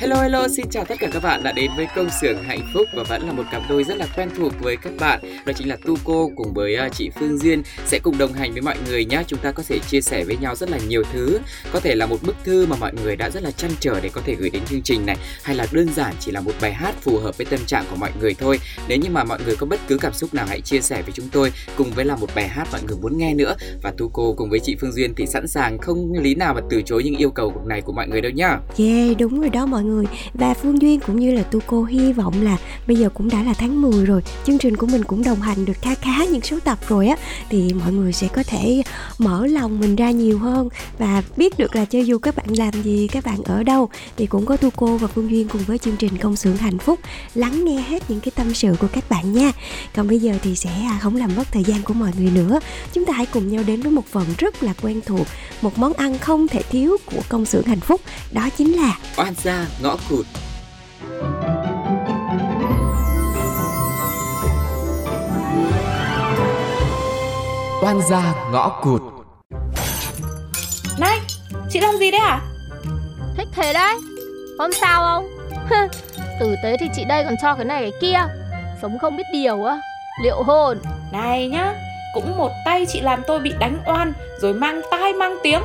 Hello hello, xin chào tất cả các bạn đã đến với công xưởng hạnh phúc và vẫn là một cặp đôi rất là quen thuộc với các bạn. Đó chính là Tu cô cùng với à, chị Phương Duyên sẽ cùng đồng hành với mọi người nhé. Chúng ta có thể chia sẻ với nhau rất là nhiều thứ. Có thể là một bức thư mà mọi người đã rất là chăn trở để có thể gửi đến chương trình này hay là đơn giản chỉ là một bài hát phù hợp với tâm trạng của mọi người thôi. Nếu như mà mọi người có bất cứ cảm xúc nào hãy chia sẻ với chúng tôi cùng với là một bài hát mọi người muốn nghe nữa và Tu cô cùng với chị Phương Duyên thì sẵn sàng không lý nào mà từ chối những yêu cầu này của mọi người đâu nhá. Yeah, đúng rồi đó mọi người và Phương Duyên cũng như là Tu Cô hy vọng là bây giờ cũng đã là tháng 10 rồi Chương trình của mình cũng đồng hành được khá khá những số tập rồi á. Thì mọi người sẽ có thể mở lòng mình ra nhiều hơn Và biết được là cho dù các bạn làm gì, các bạn ở đâu Thì cũng có Tu Cô và Phương Duyên cùng với chương trình Công xưởng hạnh phúc Lắng nghe hết những cái tâm sự của các bạn nha. Còn bây giờ thì sẽ à, không làm mất thời gian của mọi người nữa. Chúng ta hãy cùng nhau đến với một phần rất là quen thuộc Một món ăn không thể thiếu của Công xưởng hạnh phúc Đó chính là Oan gia ngõ cụt. Oan gia ngõ cụt. Này, chị làm gì đấy à? Thích thế đấy. Không sao không? Tử tế thì chị đây còn cho cái này cái kia. Sống không biết điều á. Liệu hồn. Này nhá, cũng một tay chị làm tôi bị đánh oan rồi mang tai mang tiếng.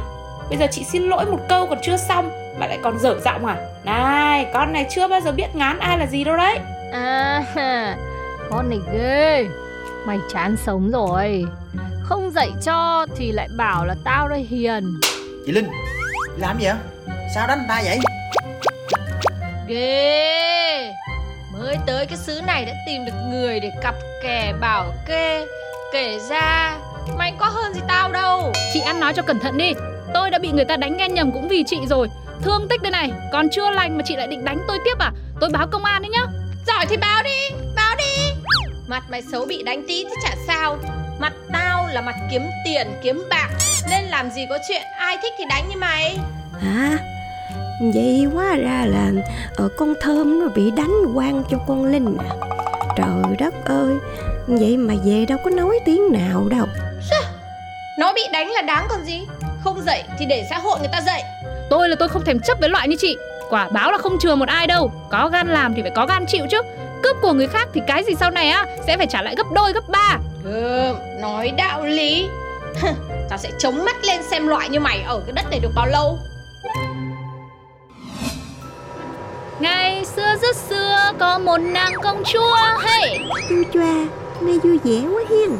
Bây giờ chị xin lỗi một câu còn chưa xong mà lại còn dở giọng à? Này, con này chưa bao giờ biết ngán ai là gì đâu đấy. À Con này ghê. Mày chán sống rồi. Không dạy cho thì lại bảo là tao đây hiền. Chị Linh Làm gì vậy Sao đánh người ta vậy? Ghê. Mới tới cái xứ này đã tìm được người để cặp kè bảo kê Kể ra. Mày có hơn gì tao đâu. Chị ăn nói cho cẩn thận đi. Tôi đã bị người ta đánh ghen nhầm cũng vì chị rồi Thương tích đây này. Còn chưa lành mà chị lại định đánh tôi tiếp à? Tôi báo công an đấy nhá. Giỏi thì báo đi Báo đi. Mặt mày xấu bị đánh tí thì chả sao. Mặt tao là mặt kiếm tiền kiếm bạc. Nên làm gì có chuyện ai thích thì đánh như mày. Hả? Vậy hóa ra là ở con thơm nó bị đánh quan cho con Linh à. Trời đất ơi Vậy mà về đâu có nói tiếng nào đâu. Nó bị đánh là đáng còn gì. Không dậy thì để xã hội người ta dậy Tôi là tôi không thèm chấp với loại như chị. Quả báo là không chừa một ai đâu. Có gan làm thì phải có gan chịu chứ. Cướp của người khác thì cái gì sau này á Sẽ phải trả lại gấp đôi gấp ba. Ừ, nói đạo lý. Tao sẽ chống mắt lên xem loại như mày ở cái đất này được bao lâu. Ngày xưa rất xưa có một nàng công chúa. Hey! Chu choa, nay vui vẻ quá hiền.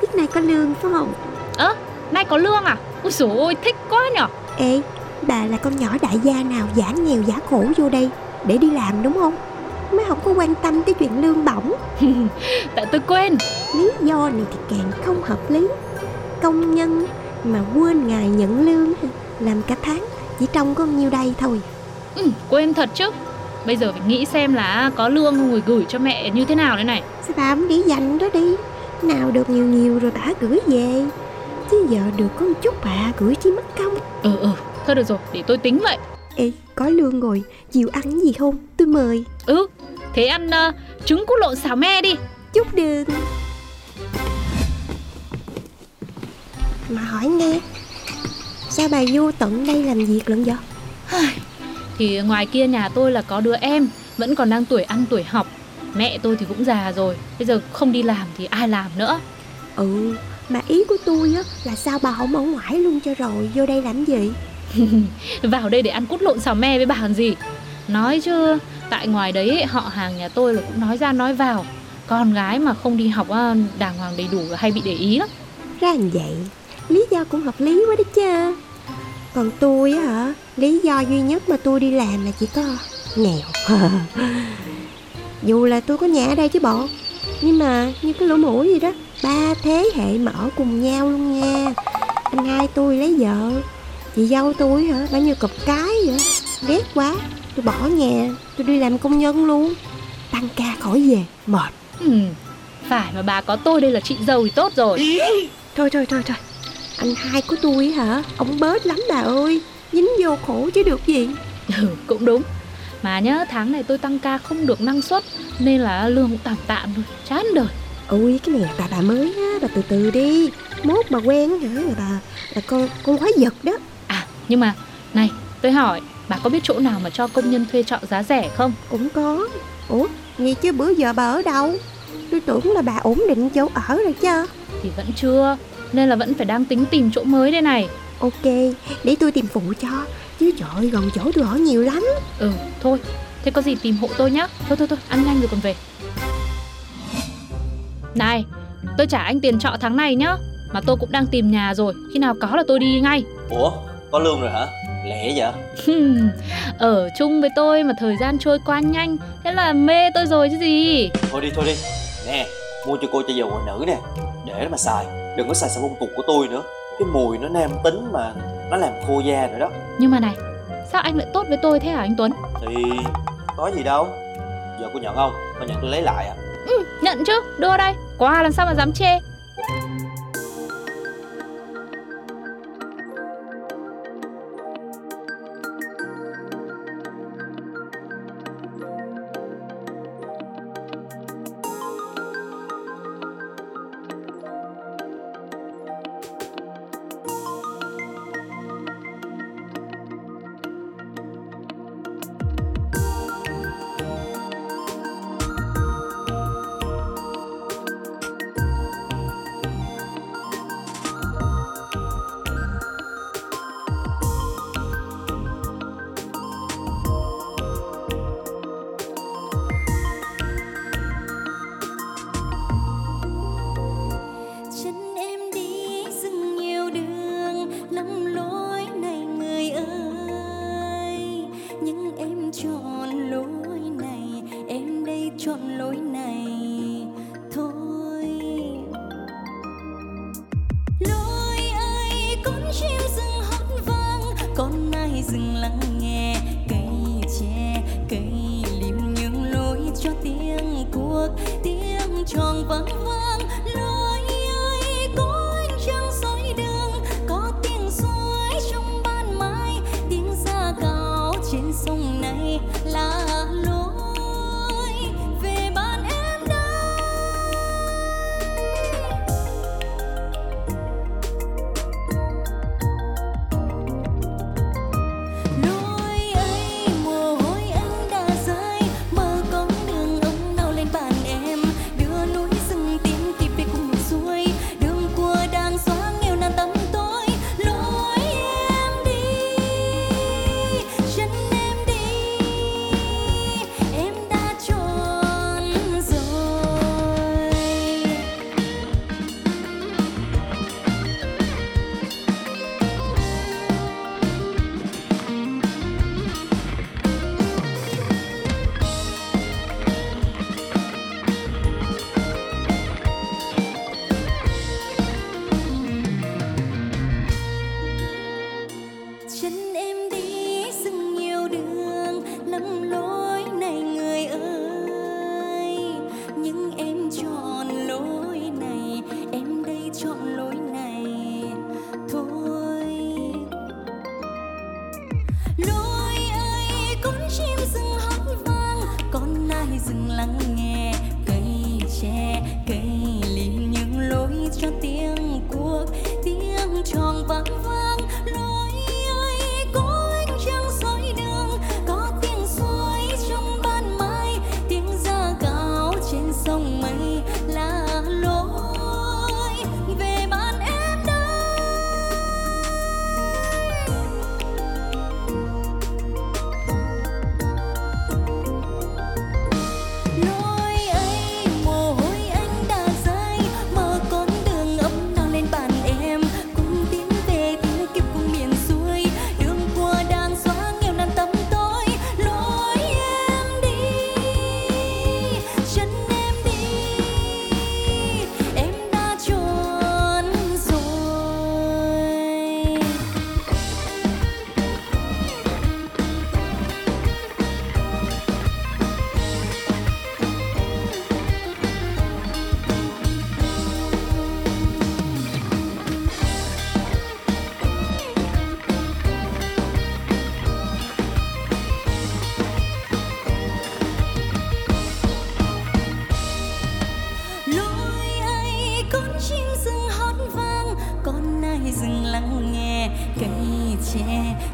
Biết nay có lương phải không? Ơ, nay có lương à? Ôi dồi ôi, thích quá nhở. Ê, bà là con nhỏ đại gia nào giả nghèo giả khổ vô đây Để đi làm đúng không? Mới không có quan tâm tới chuyện lương bổng? Tại tôi quên. Lý do này thì càng không hợp lý. Công nhân mà quên ngày nhận lương Làm cả tháng chỉ trông có nhiêu đây thôi. Ừ, Quên thật chứ. Bây giờ phải nghĩ xem là có lương rồi gửi cho mẹ như thế nào đây này. Sao bà không để dành đó đi? Nào được nhiều nhiều rồi bà gửi về. Chứ giờ được có một chút bà gửi chi mất công. Ừ ừ, thôi được rồi, để tôi tính vậy Ê, có lương rồi, chiều ăn gì không? Tôi mời Ừ, thế ăn uh, trứng cút lộn xào me đi Chút đường Mà hỏi nghe Sao bà vô tận đây làm việc lận vậy? Thì ngoài kia nhà tôi là có đứa em Vẫn còn đang tuổi ăn tuổi học Mẹ tôi thì cũng già rồi Bây giờ không đi làm thì ai làm nữa Ừ, mà ý của tôi á là sao bà không ở ngoài luôn cho rồi Vô đây làm gì? Vào đây để ăn cút lộn xào me với bà còn gì. Nói chứ, Tại ngoài đấy họ hàng nhà tôi là cũng nói ra nói vào. Con gái mà không đi học ờ, đàng hoàng đầy đủ là hay bị để ý lắm. Ra như vậy, Lý do cũng hợp lý quá đó chứ. Còn tôi á hả, Lý do duy nhất mà tôi đi làm là chỉ có nghèo. Dù là tôi có nhà ở đây chứ bộ, Nhưng mà như cái lỗ mũi gì đó, Ba thế hệ mà ở cùng nhau luôn nha. Anh hai tôi lấy vợ Chị dâu tôi hả? Bao nhiêu cặp cái vậy. Ghét quá. Tôi bỏ nhà. Tôi đi làm công nhân luôn. Tăng ca khỏi về. Mệt. Ừ, Phải mà bà có tôi đây là chị dâu thì tốt rồi. Thôi thôi thôi thôi. Anh hai của tôi hả? Ông bớt lắm bà ơi. Dính vô khổ chứ được gì. Ừ cũng đúng. Mà nhá tháng này tôi tăng ca không được năng suất Nên là lương cũng tạm tạm thôi. Chán đời. Ôi cái này bà bà mới á. Bà từ từ đi. Mốt bà quen hả? Là bà là con con quái vật đó nhưng mà Này tôi hỏi Bà có biết chỗ nào mà cho công nhân thuê trọ giá rẻ không? Cũng có. Ủa vậy chứ bữa giờ bà ở đâu? Tôi tưởng là bà ổn định chỗ ở rồi chứ. Thì vẫn chưa Nên là vẫn phải đang tính tìm chỗ mới đây này. Ok để tôi tìm phụ cho. Chứ trời ơi, gần chỗ tôi ở nhiều lắm. Ừ thôi Thế có gì tìm hộ tôi nhá. Thôi thôi thôi ăn nhanh rồi còn về. Này Tôi trả anh tiền trọ tháng này nhá. Mà tôi cũng đang tìm nhà rồi Khi nào có là tôi đi ngay. Ủa có lương rồi hả? Lẹ vậy? Ở chung với tôi mà thời gian trôi qua nhanh Thế là mê tôi rồi chứ gì. Thôi đi thôi đi. Nè mua cho cô chai dầu ngoại nữ nè. Để mà xài. Đừng có xài xà bông cục của tôi nữa. Cái mùi nó nam tính mà Nó làm khô da rồi đó. Nhưng mà này Sao anh lại tốt với tôi thế hả anh Tuấn? Thì có gì đâu. Giờ cô nhận không? Cô nhận tôi lấy lại à? Ừ nhận chứ. Đưa đây. Qua làm sao mà dám chê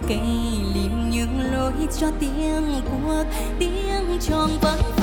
cây liềm những lối cho tiếng cuộc tiếng tròn vắng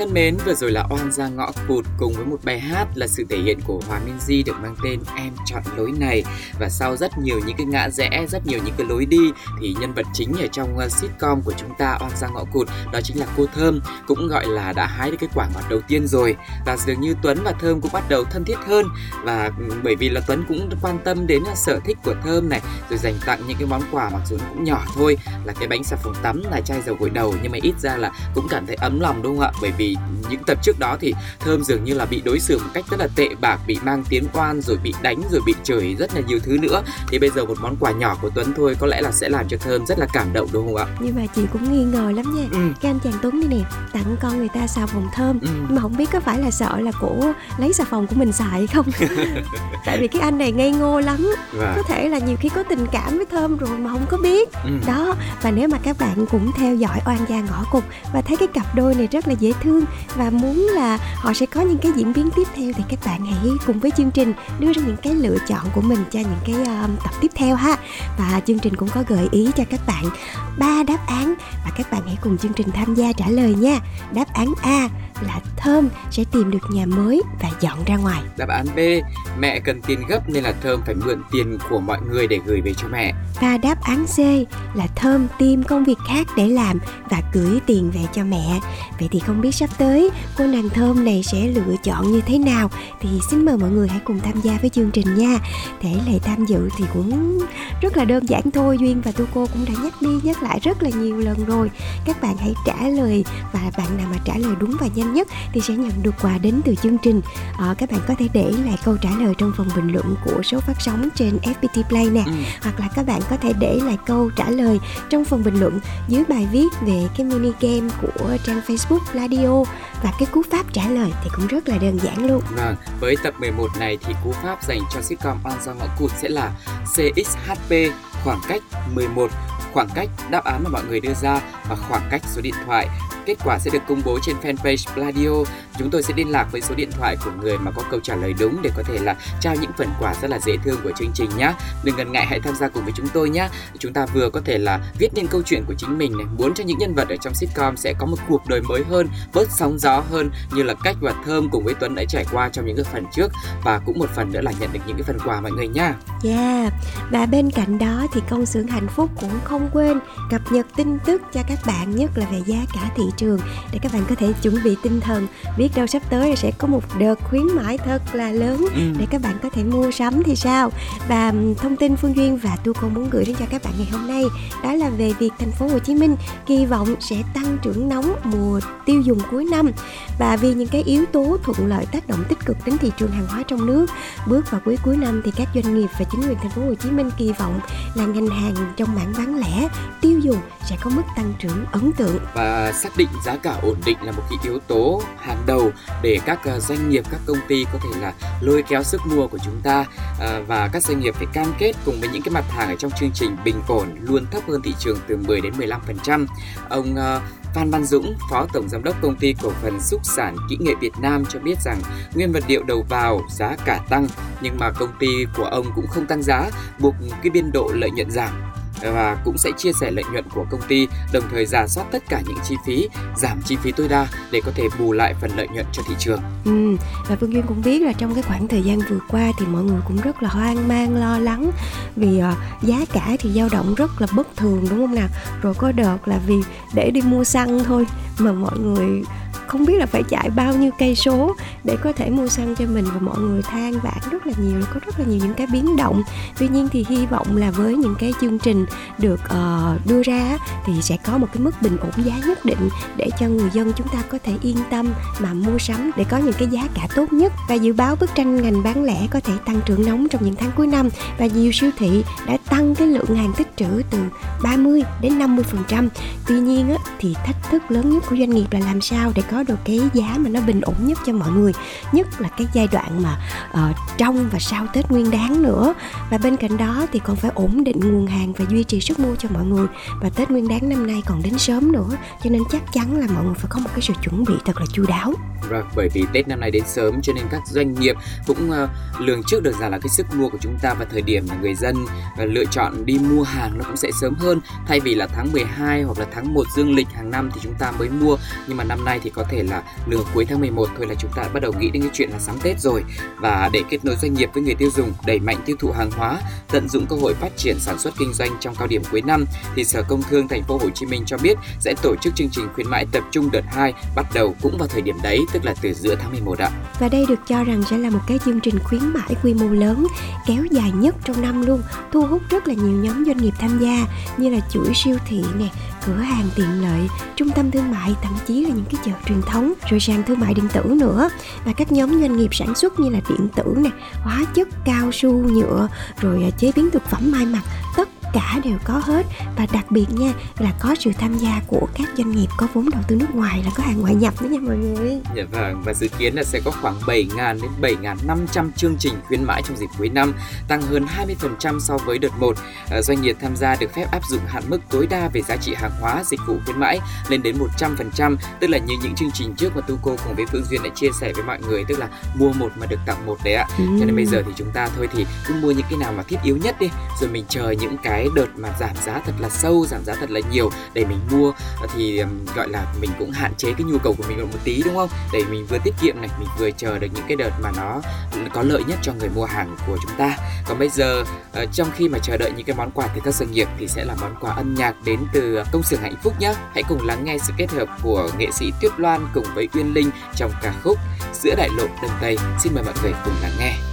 thân mến, vừa rồi là Oan ra ngõ cụt cùng với một bài hát là sự thể hiện của Hòa Minzy được mang tên Em chọn lối này. Và sau rất nhiều những cái ngã rẽ, rất nhiều những cái lối đi thì nhân vật chính ở trong ờ, sitcom của chúng ta Oan ra ngõ cụt đó chính là cô Thơm cũng gọi là đã hái được cái quả ngọt đầu tiên rồi. Và dường như Tuấn và Thơm cũng bắt đầu thân thiết hơn. Và ừ, bởi vì là Tuấn cũng quan tâm đến ờ, sở thích của Thơm này rồi dành tặng những cái món quà mặc dù nó cũng nhỏ thôi là cái bánh xà phòng tắm là chai dầu gội đầu nhưng mà ít ra là cũng cảm thấy ấm lòng đúng không ạ? Bởi vì những tập trước đó thì thơm dường như là bị đối xử một cách rất là tệ bạc bị mang tiếng oan rồi bị đánh rồi bị chửi rất là nhiều thứ nữa. Thì bây giờ một món quà nhỏ của tuấn thôi có lẽ là sẽ làm cho thơm rất là cảm động đúng không ạ? Nhưng mà chị cũng nghi ngờ lắm nha. Ừ. cái anh chàng tuấn này nè tặng con người ta xà phòng thơm. Ừ. nhưng mà không biết có phải là sợ là cổ lấy xà phòng của mình xài hay không? Tại vì cái anh này ngây ngô lắm. Và có thể là nhiều khi có tình cảm với thơm rồi mà không có biết. Ừ. đó và nếu mà các bạn cũng theo dõi oan gia ngõ cục và thấy cái cặp đôi này rất là dễ thương và muốn là họ sẽ có những cái diễn biến tiếp theo thì các bạn hãy cùng với chương trình đưa ra những cái lựa chọn của mình cho những cái um, tập tiếp theo ha. Và chương trình cũng có gợi ý cho các bạn ba đáp án và các bạn hãy cùng chương trình tham gia trả lời nha. Đáp án A là thơm sẽ tìm được nhà mới và dọn ra ngoài đáp án B mẹ cần tiền gấp nên là thơm phải mượn tiền của mọi người để gửi về cho mẹ Và đáp án C là Thơm tìm công việc khác để làm và gửi tiền về cho mẹ. Vậy thì không biết sắp tới cô nàng Thơm này sẽ lựa chọn như thế nào thì xin mời mọi người hãy cùng tham gia với chương trình nha. Thể lệ tham dự thì cũng rất là đơn giản thôi. Duyên và Tu cô cũng đã nhắc đi nhắc lại rất là nhiều lần rồi. Các bạn hãy trả lời và bạn nào mà trả lời đúng và nhanh nhất thì sẽ nhận được quà đến từ chương trình. Ờ, các bạn có thể để lại câu trả lời trong phần bình luận của số phát sóng trên FPT Play nè ừ. hoặc là các bạn có thể để lại câu trả lời trong phần bình luận dưới bài viết về cái mini game của trang Facebook Radio và cái cú pháp trả lời thì cũng rất là đơn giản luôn. Vâng, với tập 11 này thì cú pháp dành cho sitcom Oan ra ngõ cụt sẽ là CXHP khoảng cách 11 khoảng cách đáp án mà mọi người đưa ra và khoảng cách số điện thoại. Kết quả sẽ được công bố trên fanpage Pladio. Chúng tôi sẽ liên lạc với số điện thoại của người mà có câu trả lời đúng để có thể là trao những phần quà rất là dễ thương của chương trình nhé. Đừng ngần ngại hãy tham gia cùng với chúng tôi nhé. Chúng ta vừa có thể là viết nên câu chuyện của chính mình này, muốn cho những nhân vật ở trong sitcom sẽ có một cuộc đời mới hơn, bớt sóng gió hơn như là cách và thơm cùng với Tuấn đã trải qua trong những cái phần trước và cũng một phần nữa là nhận được những cái phần quà mọi người nha. Yeah. Và bên cạnh đó thì công xưởng hạnh phúc cũng không quên cập nhật tin tức cho các bạn nhất là về giá cả thị trường để các bạn có thể chuẩn bị tinh thần. Biết đâu sắp tới sẽ có một đợt khuyến mãi thật là lớn Ừ. để các bạn có thể mua sắm thì sao? Và thông tin Phương Duyên và Tu Cô muốn gửi đến cho các bạn ngày hôm nay đó là về việc thành phố Hồ Chí Minh kỳ vọng sẽ tăng trưởng nóng mùa tiêu dùng cuối năm. Và vì những cái yếu tố thuận lợi tác động tích cực đến thị trường hàng hóa trong nước bước vào quý cuối năm thì các doanh nghiệp và chính quyền thành phố Hồ Chí Minh kỳ vọng là ngành hàng trong mảng bán lẻ tiêu dùng sẽ có mức tăng trưởng ấn tượng. Và xác định giá cả ổn định là một cái yếu tố hàng đầu để các ờ, doanh nghiệp các công ty có thể là lôi kéo sức mua của chúng ta. Ờ, và các doanh nghiệp phải cam kết cùng với những cái mặt hàng ở trong chương trình bình ổn luôn thấp hơn thị trường từ 10 đến 15%. Ông ờ, Phan Văn Dũng, Phó Tổng Giám đốc Công ty Cổ phần Xúc sản Kỹ nghệ Việt Nam cho biết rằng nguyên vật liệu đầu vào giá cả tăng nhưng mà công ty của ông cũng không tăng giá, buộc cái biên độ lợi nhuận giảm. Vâng và cũng sẽ chia sẻ lợi nhuận của công ty, đồng thời giả soát tất cả những chi phí, giảm chi phí tối đa để có thể bù lại phần lợi nhuận cho thị trường. Ừ, và Phương Duyên cũng biết là trong cái khoảng thời gian vừa qua thì mọi người cũng rất là hoang mang lo lắng vì ờ, giá cả thì dao động rất là bất thường đúng không nào? Rồi có đợt là vì để đi mua xăng thôi mà mọi người không biết là phải chạy bao nhiêu cây số để có thể mua xăng cho mình và mọi người than vãn rất là nhiều có rất là nhiều những cái biến động. Tuy nhiên thì hy vọng là với những cái chương trình được uh, đưa ra thì sẽ có một cái mức bình ổn giá nhất định để cho người dân chúng ta có thể yên tâm mà mua sắm để có những cái giá cả tốt nhất. Và dự báo bức tranh ngành bán lẻ có thể tăng trưởng nóng trong những tháng cuối năm và nhiều siêu thị đã tăng cái lượng hàng tích trữ từ 30 đến 50 phần trăm. Tuy nhiên á, thì thách thức lớn nhất của doanh nghiệp là làm sao để có được cái giá mà nó bình ổn nhất cho mọi người. Nhất là cái giai đoạn mà uh, trong và sau tết nguyên đáng nữa. Và bên cạnh đó thì còn phải ổn định nguồn hàng và duy trì sức mua cho mọi người. Và tết nguyên đáng năm nay còn đến sớm nữa cho nên chắc chắn là mọi người phải có một cái sự chuẩn bị thật là chu đáo. Rồi bởi vì Tết năm nay đến sớm cho nên các doanh nghiệp cũng uh, lường trước được rằng là cái sức mua của chúng ta và thời điểm mà người dân uh, lựa chọn đi mua hàng nó cũng sẽ sớm hơn. Thay vì là tháng 12 hoặc là tháng 1 dương lịch hàng năm thì chúng ta mới mua. Nhưng mà năm nay thì có thể là nửa cuối tháng 11 thôi là chúng ta bắt đầu nghĩ đến cái chuyện là sắm Tết rồi và để kết nối doanh nghiệp với người tiêu dùng đẩy mạnh tiêu thụ hàng hóa tận dụng cơ hội phát triển sản xuất kinh doanh trong cao điểm cuối năm thì Sở Công Thương Thành phố Hồ Chí Minh cho biết sẽ tổ chức chương trình khuyến mại tập trung đợt 2 bắt đầu cũng vào thời điểm đấy tức là từ giữa tháng 11 ạ. Và đây được cho rằng sẽ là một cái chương trình khuyến mãi quy mô lớn, kéo dài nhất trong năm luôn, thu hút rất là nhiều nhóm doanh nghiệp tham gia như là chuỗi siêu thị nè, cửa hàng tiện lợi, trung tâm thương mại, thậm chí là những cái chợ truyền thống, rồi sàn thương mại điện tử nữa. Và các nhóm doanh nghiệp sản xuất như là điện tử nè, hóa chất, cao su, nhựa, rồi à, chế biến thực phẩm may mặc, tất cả đều có hết và đặc biệt nha là có sự tham gia của các doanh nghiệp có vốn đầu tư nước ngoài là có hàng ngoại nhập nữa nha mọi người. Dạ vâng và dự kiến là sẽ có khoảng 7.000 đến 7.500 chương trình khuyến mãi trong dịp cuối năm, tăng hơn 20% so với đợt 1. À, doanh nghiệp tham gia được phép áp dụng hạn mức tối đa về giá trị hàng hóa, dịch vụ khuyến mãi lên đến 100%, tức là như những chương trình trước mà Tuco cùng với Phương Duyên đã chia sẻ với mọi người, tức là mua một mà được tặng một đấy ạ. Ừ. Cho nên bây giờ thì chúng ta thôi thì cứ mua những cái nào mà thiết yếu nhất đi, rồi mình chờ những cái cái đợt mà giảm giá thật là sâu, giảm giá thật là nhiều để mình mua ờ, thì gọi là mình cũng hạn chế cái nhu cầu của mình một tí đúng không? Để mình vừa tiết kiệm này, mình vừa chờ được những cái đợt mà nó có lợi nhất cho người mua hàng của chúng ta. Còn bây giờ ờ, trong khi mà chờ đợi những cái món quà từ các doanh nghiệp thì sẽ là món quà âm nhạc đến từ công xưởng hạnh phúc nhé. Hãy cùng lắng nghe sự kết hợp của nghệ sĩ Tuyết Loan cùng với Uyên Linh trong ca khúc Giữa đại lộ Đông Tây. Xin mời mọi người cùng lắng nghe.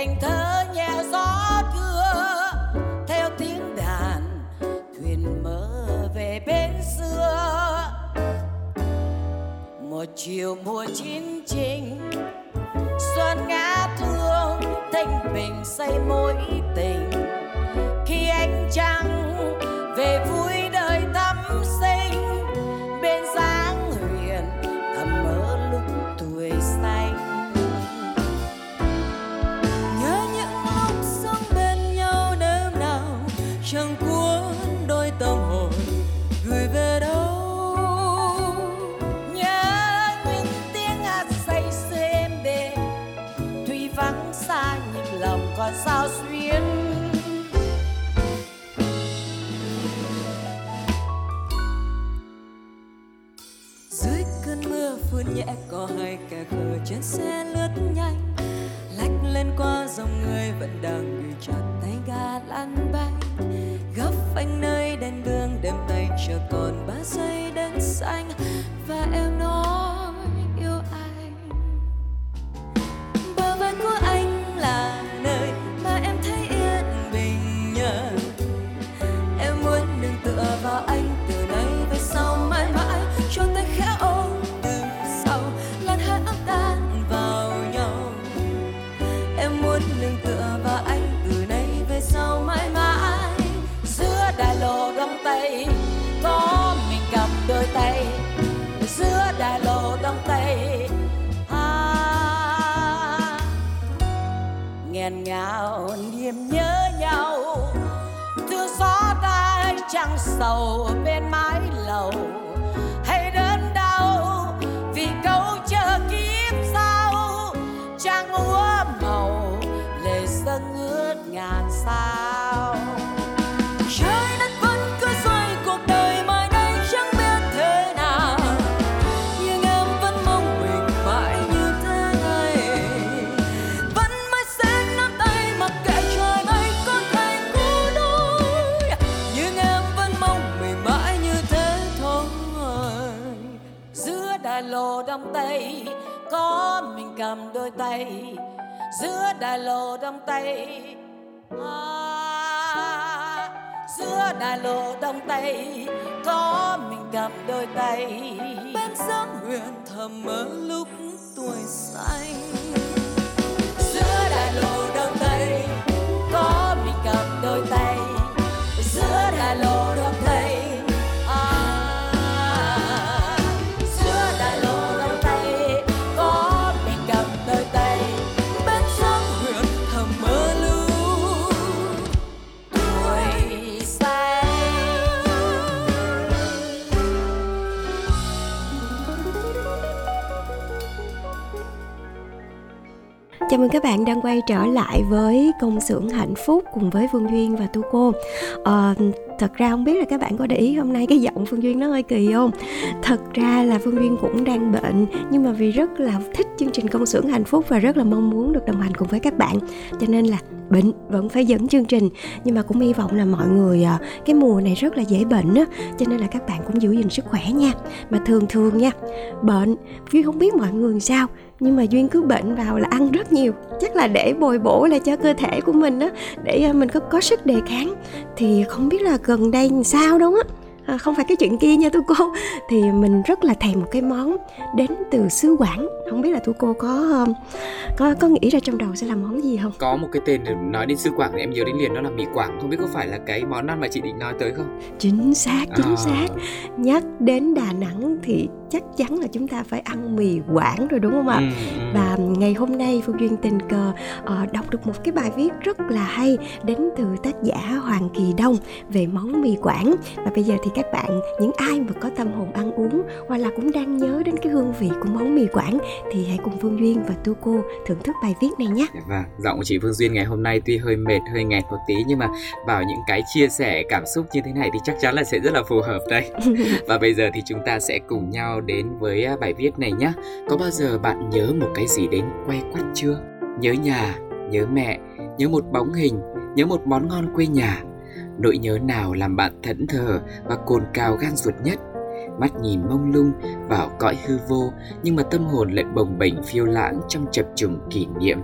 Thành thơ nhẹ gió đưa theo tiếng đàn thuyền mơ về bến xưa. Một chiều mùa chín hay kẻ khờ trên xe lướt nhanh. Lách lên qua dòng người vẫn đang ghi chặt tay ga lăn bay. Gấp phanh nơi đèn đường, đêm tay chờ còn ba giây đến xanh. Và em nghẹn ngào niềm nhớ nhau. Thương gió đã trăng sầu bên mái lầu. Hay đớn đau vì câu chờ kiếp sau. Trăng úa màu, lệ dâng ướt ngàn sao. Đôi tay giữa đài lộ đông tây. À, giữa đài lộ đông tây có mình cầm đôi tay. Bên sông huyền thầm mơ lúc tuổi xanh. Giữa đài lộ đông tây có mình cầm đôi tay Chào mừng các bạn đang quay trở lại với công xưởng hạnh phúc cùng với Phương Duyên và Tu Cô. À, thật ra không biết là các bạn có để ý hôm nay cái giọng Phương Duyên nó hơi kỳ không? Thật ra là Phương Duyên cũng đang bệnh nhưng mà vì rất là thích chương trình công xưởng hạnh phúc và rất là mong muốn được đồng hành cùng với các bạn cho nên là bệnh vẫn phải dẫn chương trình. Nhưng mà cũng hy vọng là mọi người à, cái mùa này rất là dễ bệnh á cho nên là các bạn cũng giữ gìn sức khỏe nha. Mà thường thường nha bệnh duyên không biết mọi người sao nhưng mà duyên cứ bệnh vào là ăn rất nhiều. Chắc là để bồi bổ lại cho cơ thể của mình á để à, mình có có sức đề kháng. Thì không biết là gần đây sao đâu á. À, không phải cái chuyện kia nha tôi cô. Thì mình rất là thèm một cái món đến từ xứ quảng không biết là tu cô có có có nghĩ ra trong đầu sẽ là món gì không Có một cái tên để nói đến xứ Quảng thì em nhớ đến liền đó là mì Quảng Không biết có phải là cái món ăn mà chị định nói tới không? chính xác chính À. xác nhắc đến đà nẵng thì chắc chắn là chúng ta phải ăn mì quảng rồi đúng không ạ Ừ, ừ. và ngày hôm nay phương duyên tình cờ ờ, đọc được một cái bài viết rất là hay đến từ tác giả hoàng kỳ đông về món mì quảng và bây giờ thì các bạn những ai mà có tâm hồn ăn uống hoặc là cũng đang nhớ đến cái hương vị của món mì quảng thì hãy cùng phương duyên và tu cô thưởng thức bài viết này nhé. Và giọng của chị Phương Duyên ngày hôm nay tuy hơi mệt, hơi nghẹt một tí Nhưng mà vào những cái chia sẻ cảm xúc như thế này thì chắc chắn là sẽ rất là phù hợp đây. Và bây giờ thì chúng ta sẽ cùng nhau đến với à, bài viết này nhé Có bao giờ bạn nhớ một cái gì đến quay quắt chưa? Nhớ nhà, nhớ mẹ, nhớ một bóng hình, nhớ một món ngon quê nhà. Nỗi nhớ nào làm bạn thẫn thờ và cồn cào gan ruột nhất Mắt nhìn mông lung vào cõi hư vô, Nhưng mà tâm hồn lại bồng bềnh phiêu lãng trong chập trùng kỷ niệm.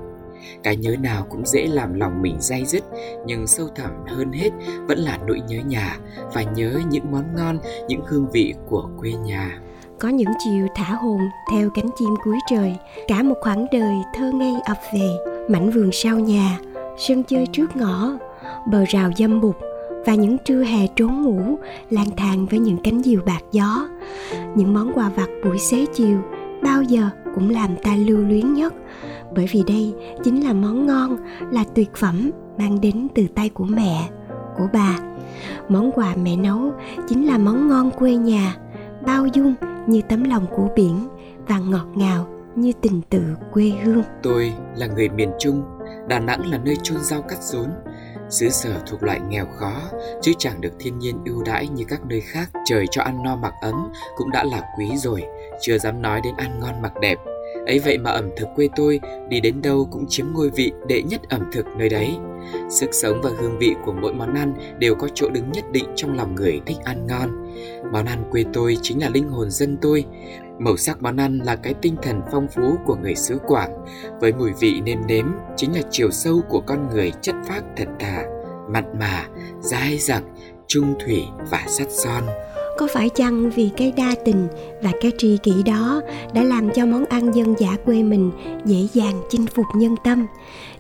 Cái nhớ nào cũng dễ làm lòng mình day dứt, nhưng sâu thẳm hơn hết vẫn là nỗi nhớ nhà và nhớ những món ngon, những hương vị của quê nhà. Có những chiều thả hồn theo cánh chim cuối trời, cả một khoảng đời thơ ngây ập về, mảnh vườn sau nhà, sân chơi trước ngõ, bờ rào dâm bụt và những trưa hè trốn ngủ, lang thang với những cánh diều bạc gió. Những món quà vặt buổi xế chiều, bao giờ cũng làm ta lưu luyến nhất. Bởi vì đây chính là món ngon, là tuyệt phẩm mang đến từ tay của mẹ, của bà. Món quà mẹ nấu chính là món ngon quê nhà, bao dung như tấm lòng của biển và ngọt ngào như tình tự quê hương. Tôi là người miền trung, đà nẵng là nơi chôn rau cắt rốn xứ sở thuộc loại nghèo khó, chứ chẳng được thiên nhiên ưu đãi như các nơi khác. Trời cho ăn no mặc ấm cũng đã là quý rồi, chưa dám nói đến ăn ngon mặc đẹp. Ấy vậy mà ẩm thực quê tôi đi đến đâu cũng chiếm ngôi vị đệ nhất ẩm thực nơi đấy. Sức sống và hương vị của mỗi món ăn đều có chỗ đứng nhất định trong lòng người thích ăn ngon. Món ăn quê tôi chính là linh hồn dân tôi màu sắc món ăn là cái tinh thần phong phú của người xứ quảng, với mùi vị nêm nếm, chính là chiều sâu của con người chất phác thật thà, mặn mà, dai dẳng trung thủy và sắt son có phải chăng vì cái đa tình và cái tri kỷ đó đã làm cho món ăn dân dã quê mình dễ dàng chinh phục nhân tâm?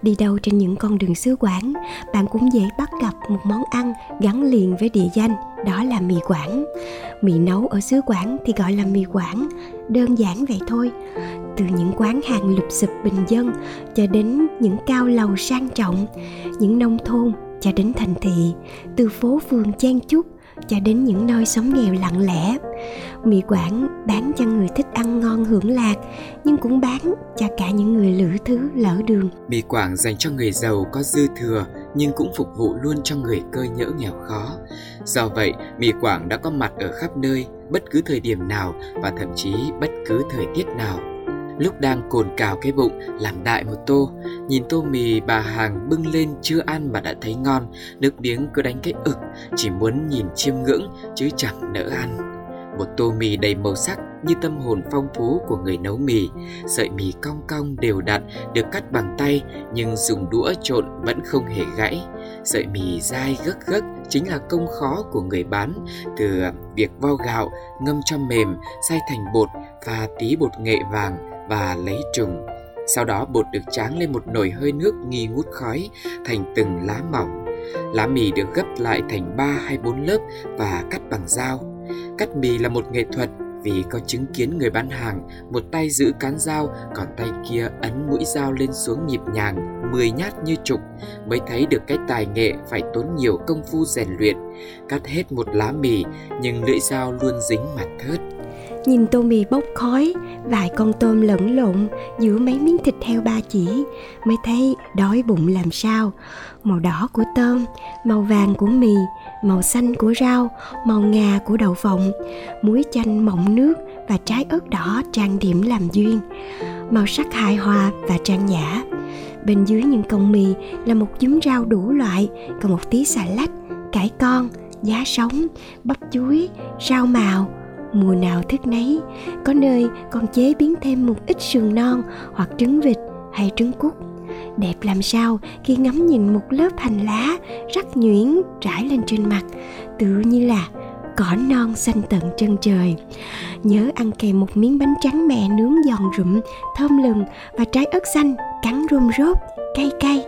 Đi đâu trên những con đường xứ quảng, bạn cũng dễ bắt gặp một món ăn gắn liền với địa danh, đó là mì quảng. Mì nấu ở xứ quảng thì gọi là mì quảng, đơn giản vậy thôi. Từ những quán hàng lụp xụp bình dân cho đến những cao lầu sang trọng, những nông thôn cho đến thành thị, từ phố phường chen chúc cho đến những nơi sống nghèo lặng lẽ. Mì quảng bán cho người thích ăn ngon hưởng lạc, nhưng cũng bán cho cả những người lữ thứ lỡ đường. Mì quảng dành cho người giàu có dư thừa, nhưng cũng phục vụ luôn cho người cơ nhỡ nghèo khó. Do vậy, mì quảng đã có mặt ở khắp nơi, bất cứ thời điểm nào và thậm chí bất cứ thời tiết nào lúc đang cồn cào cái bụng làm đại một tô nhìn tô mì bà hàng bưng lên chưa ăn mà đã thấy ngon nước miếng cứ đánh cái ực chỉ muốn nhìn chiêm ngưỡng chứ chẳng nỡ ăn một tô mì đầy màu sắc như tâm hồn phong phú của người nấu mì. Sợi mì cong cong đều đặn được cắt bằng tay nhưng dùng đũa trộn vẫn không hề gãy. Sợi mì dai gấc gấc chính là công khó của người bán từ việc vo gạo, ngâm cho mềm, xay thành bột và tí bột nghệ vàng và lấy trùng. Sau đó bột được tráng lên một nồi hơi nước nghi ngút khói thành từng lá mỏng. Lá mì được gấp lại thành 3 hay 4 lớp và cắt bằng dao. Cắt mì là một nghệ thuật vì có chứng kiến người bán hàng, một tay giữ cán dao, còn tay kia ấn mũi dao lên xuống nhịp nhàng, mười nhát như trục, mới thấy được cái tài nghệ phải tốn nhiều công phu rèn luyện cắt hết một lá mì, nhưng lưỡi dao luôn dính mặt thớt Nhìn tô mì bốc khói, vài con tôm lẫn lộn giữa mấy miếng thịt heo ba chỉ mới thấy đói bụng làm sao. Màu đỏ của tôm, màu vàng của mì, màu xanh của rau, màu ngà của đậu phộng, muối chanh mọng nước và trái ớt đỏ trang điểm làm duyên. Màu sắc hài hòa và trang nhã. Bên dưới những cọng mì là một chúm rau đủ loại, còn một tí xà lách, cải con, giá sống, bắp chuối, rau màu, mùa nào thức nấy. Có nơi còn chế biến thêm một ít sườn non hoặc trứng vịt hay trứng cút đẹp làm sao khi ngắm nhìn một lớp hành lá rắc nhuyễn trải lên trên mặt, tự như là cỏ non xanh tận chân trời. Nhớ ăn kèm một miếng bánh trắng mẹ nướng giòn rụm, thơm lừng và trái ớt xanh cắn rôm rốt cay cay.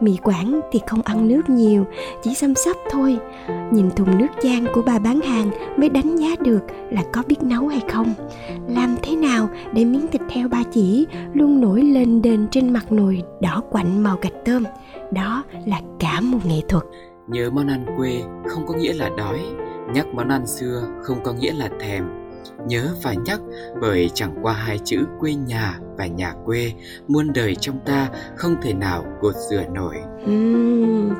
Mì quảng thì không ăn nước nhiều, chỉ xăm sắp thôi. Nhìn thùng nước chan của bà bán hàng mới đánh giá được là có biết nấu hay không. Làm thế nào để miếng thịt heo ba chỉ luôn nổi lên đền trên mặt nồi đỏ quạnh màu gạch tôm? Đó là cả một nghệ thuật. Nhớ món ăn quê không có nghĩa là đói, nhắc món ăn xưa không có nghĩa là thèm. Nhớ phải nhắc, bởi chẳng qua hai chữ quê nhà và nhà quê muôn đời trong ta không thể nào gột rửa nổi. Uhm,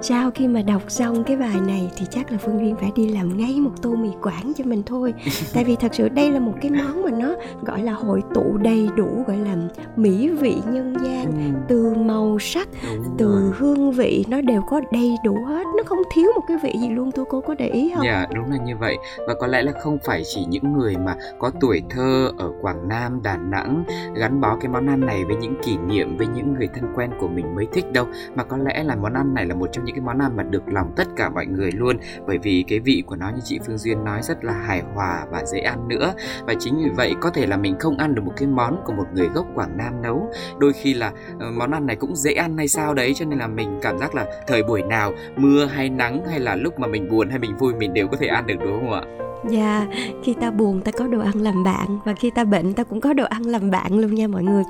sau khi mà đọc xong cái bài này thì chắc là Phương Duyên phải đi làm ngay một tô mì quảng cho mình thôi. Tại vì thật sự đây là một cái món mà nó gọi là hội tụ đầy đủ gọi là mỹ vị nhân gian Từ màu sắc, Đúng từ rồi. hương vị nó đều có đầy đủ hết. Nó không thiếu một cái vị gì luôn tôi cô có để ý không? Dạ đúng là như vậy. Và có lẽ là không phải chỉ những người mà có tuổi thơ ở Quảng Nam, Đà Nẵng gắn bó cái món ăn này với những kỷ niệm, với những người thân quen của mình mới thích đâu. Mà có lẽ là món ăn này là một trong những cái món ăn mà được lòng tất cả mọi người luôn. Bởi vì cái vị của nó như chị Phương Duyên nói rất là hài hòa và dễ ăn nữa. Và chính vì vậy có thể là mình không ăn được một cái món của một người gốc Quảng Nam nấu. Đôi khi là ờ, món ăn này cũng dễ ăn hay sao đấy, cho nên là mình cảm giác là thời buổi nào mưa hay nắng hay là lúc mà mình buồn hay mình vui mình đều có thể ăn được, đúng không ạ? Dạ, khi ta buồn ta có đồ ăn làm bạn Và khi ta bệnh ta cũng có đồ ăn làm bạn luôn nha mọi người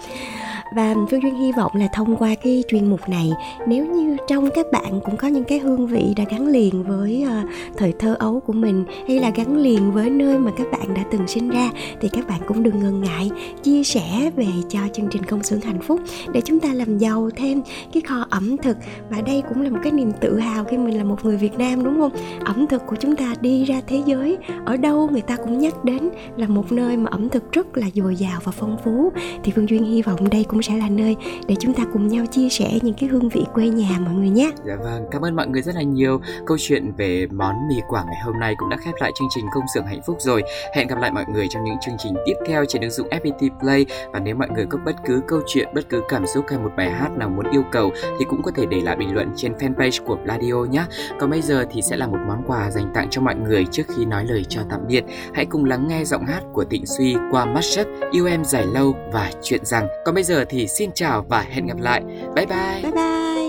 Và Phương Duyên hy vọng là thông qua cái chuyên mục này Nếu như trong các bạn cũng có những cái hương vị đã gắn liền với uh, thời thơ ấu của mình Hay là gắn liền với nơi mà các bạn đã từng sinh ra Thì các bạn cũng đừng ngần ngại chia sẻ về cho chương trình công xưởng hạnh phúc Để chúng ta làm giàu thêm cái kho ẩm thực Và đây cũng là một cái niềm tự hào khi mình là một người Việt Nam đúng không? Ẩm thực của chúng ta đi ra thế giới ở đâu người ta cũng nhắc đến là một nơi mà ẩm thực rất là dồi dào và phong phú thì phương duyên hy vọng đây cũng sẽ là nơi để chúng ta cùng nhau chia sẻ những cái hương vị quê nhà mọi người nhé Dạ vâng, cảm ơn mọi người rất là nhiều. Câu chuyện về món mì Quảng ngày hôm nay cũng đã khép lại chương trình công xưởng hạnh phúc rồi. Hẹn gặp lại mọi người trong những chương trình tiếp theo trên ứng dụng FPT Play. Và nếu mọi người có bất cứ câu chuyện, bất cứ cảm xúc hay một bài hát nào muốn yêu cầu thì cũng có thể để lại bình luận trên fanpage của Pladio nhé. Còn bây giờ thì sẽ là một món quà dành tặng cho mọi người trước khi nói lời chào tạm biệt. Hãy cùng lắng nghe giọng hát của Tịnh Suy qua mashup Yêu Em Dài Lâu và Chuyện Rằng. Còn bây giờ thì xin chào và hẹn gặp lại. Bye bye! bye bye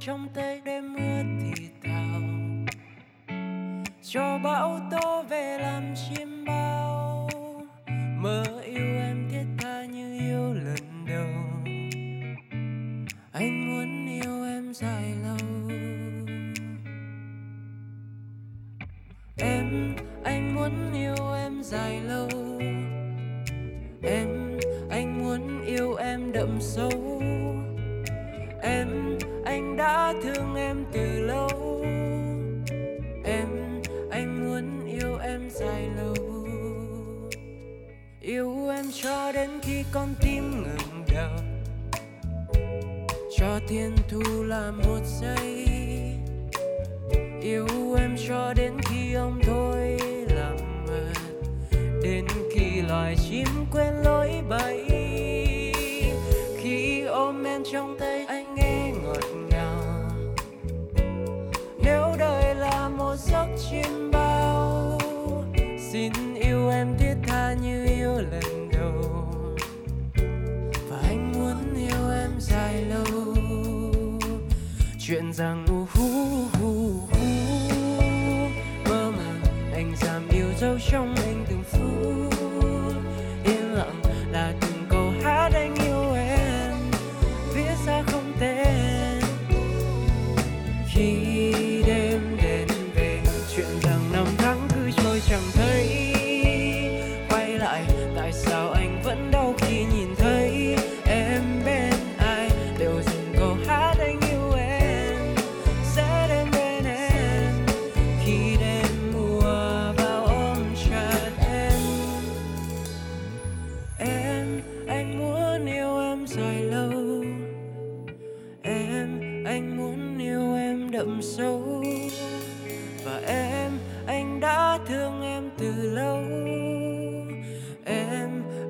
trong tay đêm mưa thì thào. Cho bão tố về làm chim bao. Xin yêu em thiết tha như yêu lần đầu. Và anh muốn yêu em dài lâu. Chuyện rằng u hú hú hú mơ màng, anh dám yêu dấu trong em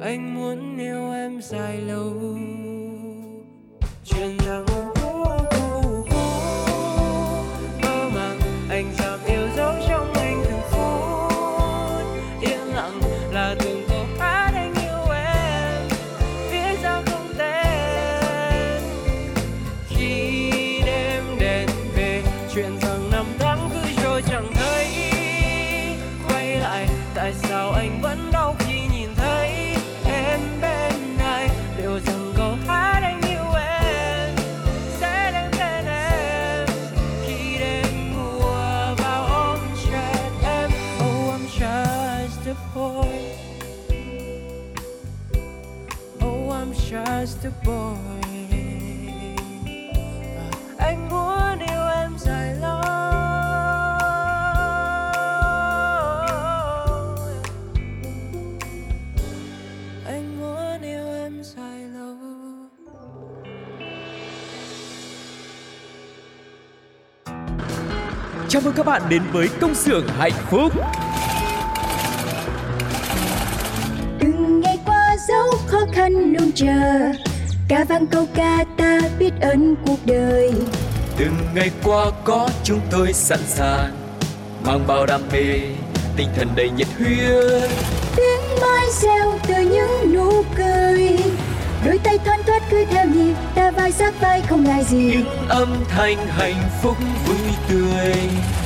anh muốn yêu em dài lâu. Just a boy anh muốn yêu em dài lâu anh muốn yêu em dài lâu Chào mừng các bạn đến với công xưởng hạnh phúc. từng ngày qua dấu khó khăn luôn chờ ca vang câu ca ta biết ơn cuộc đời Từng ngày qua có chúng tôi sẵn sàng mang bao đam mê, tinh thần đầy nhiệt huyết. tiếng mai reo từ những nụ cười đôi tay thoăn thoắt cứ theo nhịp ta vai sát vai không ngại gì Những âm thanh hạnh phúc vui tươi.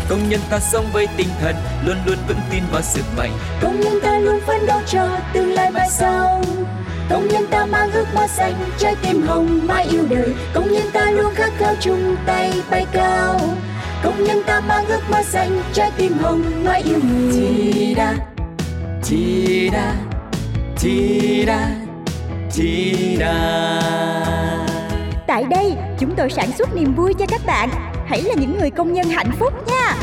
Công nhân ta sống với tinh thần luôn luôn vững tin vào sức mạnh. công nhân ta luôn phấn đấu cho tương lai mai sau công nhân ta mang ước mơ xanh trái tim hồng mãi yêu đời công nhân ta luôn khát khao chung tay bay cao công nhân ta mang ước mơ xanh trái tim hồng mãi yêu người Chi đa, chi đa, chi đa, chi đa. Tại đây, chúng tôi sản xuất niềm vui cho các bạn. Hãy là những người công nhân hạnh phúc nha.